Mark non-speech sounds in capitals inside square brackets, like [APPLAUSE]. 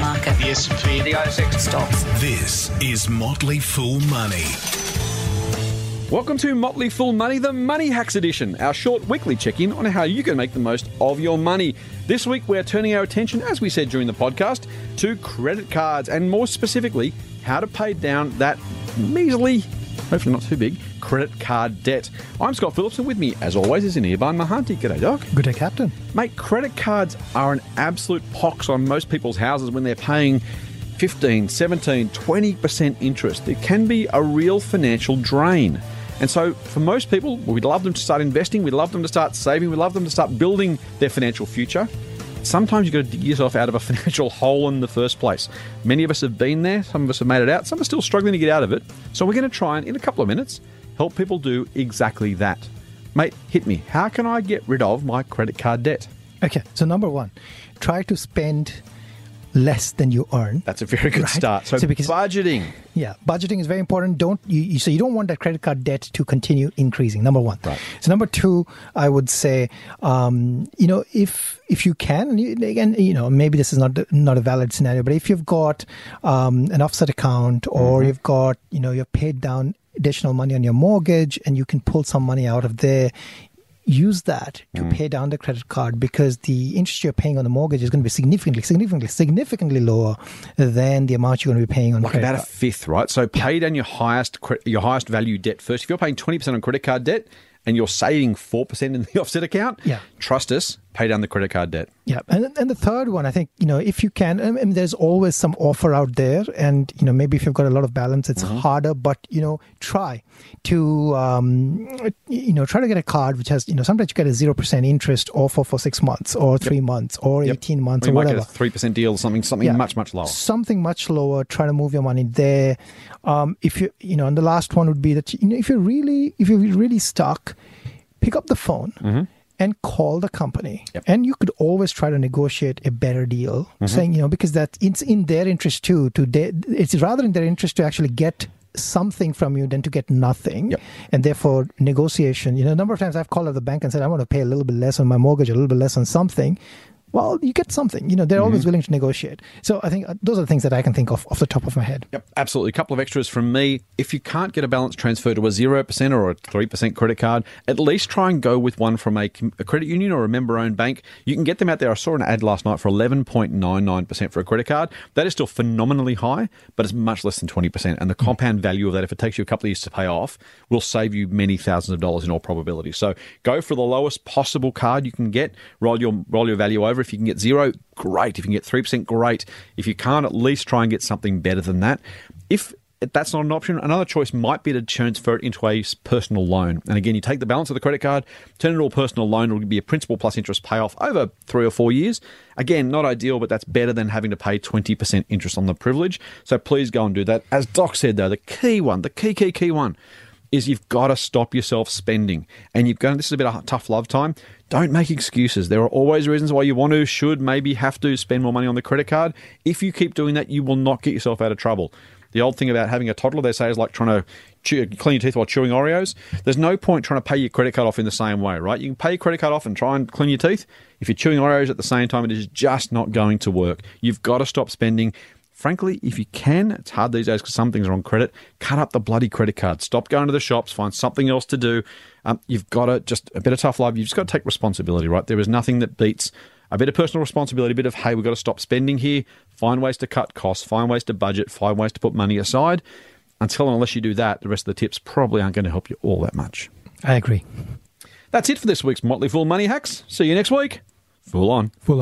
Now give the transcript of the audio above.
Market. The S&P. The ASX Stocks. This is Motley Fool Money. Welcome to Motley Fool Money, the Money Hacks Edition, our short weekly check in on how you can make the most of your money. This week, we're turning our attention, as we said during the podcast, to credit cards and more specifically, how to pay down that measly, hopefully not too big, credit card debt. I'm Scott Phillips, and with me, as always, is Anirban Mahanti. G'day, Doc. Good day, Captain. Mate, credit cards are an absolute pox on most people's houses when they're paying 15, 17, 20% interest. It can be a real financial drain. And so, for most people, we'd love them to start investing, we'd love them to start saving, we'd love them to start building their financial future. Sometimes you've got to dig yourself out of a [LAUGHS] financial hole in the first place. Many of us have been there, some of us have made it out, some are still struggling to get out of it. So, we're going to try and, in a couple of minutes, help people do exactly that. Mate, hit me. How can I get rid of my credit card debt? Okay, so number one, try to spend less than you earn. That's a very good Right. start. So, So because- budgeting. Yeah, budgeting is very important. Don't you, so you don't want that credit card debt to continue increasing. Number one. Right. So number two, I would say, um, you know, if if you can, and you, again, you know, maybe this is not not a valid scenario, but if you've got um, an offset account or Mm-hmm. you've got, you know, you've paid down additional money on your mortgage and you can pull some money out of there. Use that to Mm. pay down the credit card because the interest you're paying on the mortgage is going to be significantly, significantly, significantly lower than the amount you're going to be paying on like about a fifth, right? So pay down your highest your highest value debt first. If you're paying twenty percent on credit card debt and you're saving four percent in the [LAUGHS] offset account, Yeah. trust us, pay down the credit card debt. Yeah, and and the third one, I think you know, if you can, I mean, there's always some offer out there, and you know, maybe if you've got a lot of balance, it's harder. But you know, try to um, you know, try to get a card which has you know, sometimes you get a zero percent interest offer for six months or three months or Yep. eighteen months Or you or whatever. three percent deal, or something something Yeah. much much lower. Something much lower. Try to move your money there. Um, if you you know, and the last one would be that you know, if you're really if you're really stuck, pick up the phone. And call the company. Yep. and you could always try to negotiate a better deal, Mm-hmm. saying you know because that it's in their interest too. To de- it's rather in their interest to actually get something from you than to get nothing, Yep. and therefore negotiation. You know, a number of times I've called up the bank and said I want to pay a little bit less on my mortgage, a little bit less on something. Well, you get something. You know, they're Mm-hmm. always willing to negotiate. So I think uh, those are the things that I can think of off the top of my head. Yep, absolutely. A couple of extras from me. If you can't get a balance transfer to a 0% or a 3% credit card, at least try and go with one from a, a credit union or a member owned bank. You can get them out there. I saw an ad last night for 11.99% for a credit card. That is still phenomenally high, but it's much less than 20%. And the compound value of that, if it takes you a couple of years to pay off, will save you many thousands of dollars in all probability. So go for the lowest possible card you can get, roll your, roll your value over. If you can get zero, great. If you can get 3%, great. If you can't, at least try and get something better than that. If that's not an option, another choice might be to transfer it into a personal loan. And again, you take the balance of the credit card, turn it into a personal loan. It'll be a principal plus interest payoff over three or four years. Again, not ideal, but that's better than having to pay 20% interest on the privilege. So please go and do that. As Doc said, though, the key one, the key, key, key one is you've got to stop yourself spending. And you've got, this is a bit of a tough love time. Don't make excuses. There are always reasons why you want to, should, maybe have to spend more money on the credit card. If you keep doing that, you will not get yourself out of trouble. The old thing about having a toddler, they say, is like trying to chew, clean your teeth while chewing Oreos. There's no point trying to pay your credit card off in the same way, right? You can pay your credit card off and try and clean your teeth. If you're chewing Oreos at the same time, it is just not going to work. You've got to stop spending. Frankly, if you can, it's hard these days because some things are on credit. Cut up the bloody credit card. Stop going to the shops. Find something else to do. Um, you've got to just a bit of tough love. You've just got to take responsibility, right? There is nothing that beats a bit of personal responsibility, a bit of hey, we've got to stop spending here. Find ways to cut costs. Find ways to budget. Find ways to put money aside. Until and unless you do that, the rest of the tips probably aren't going to help you all that much. I agree. That's it for this week's Motley Fool Money Hacks. See you next week. Full on. The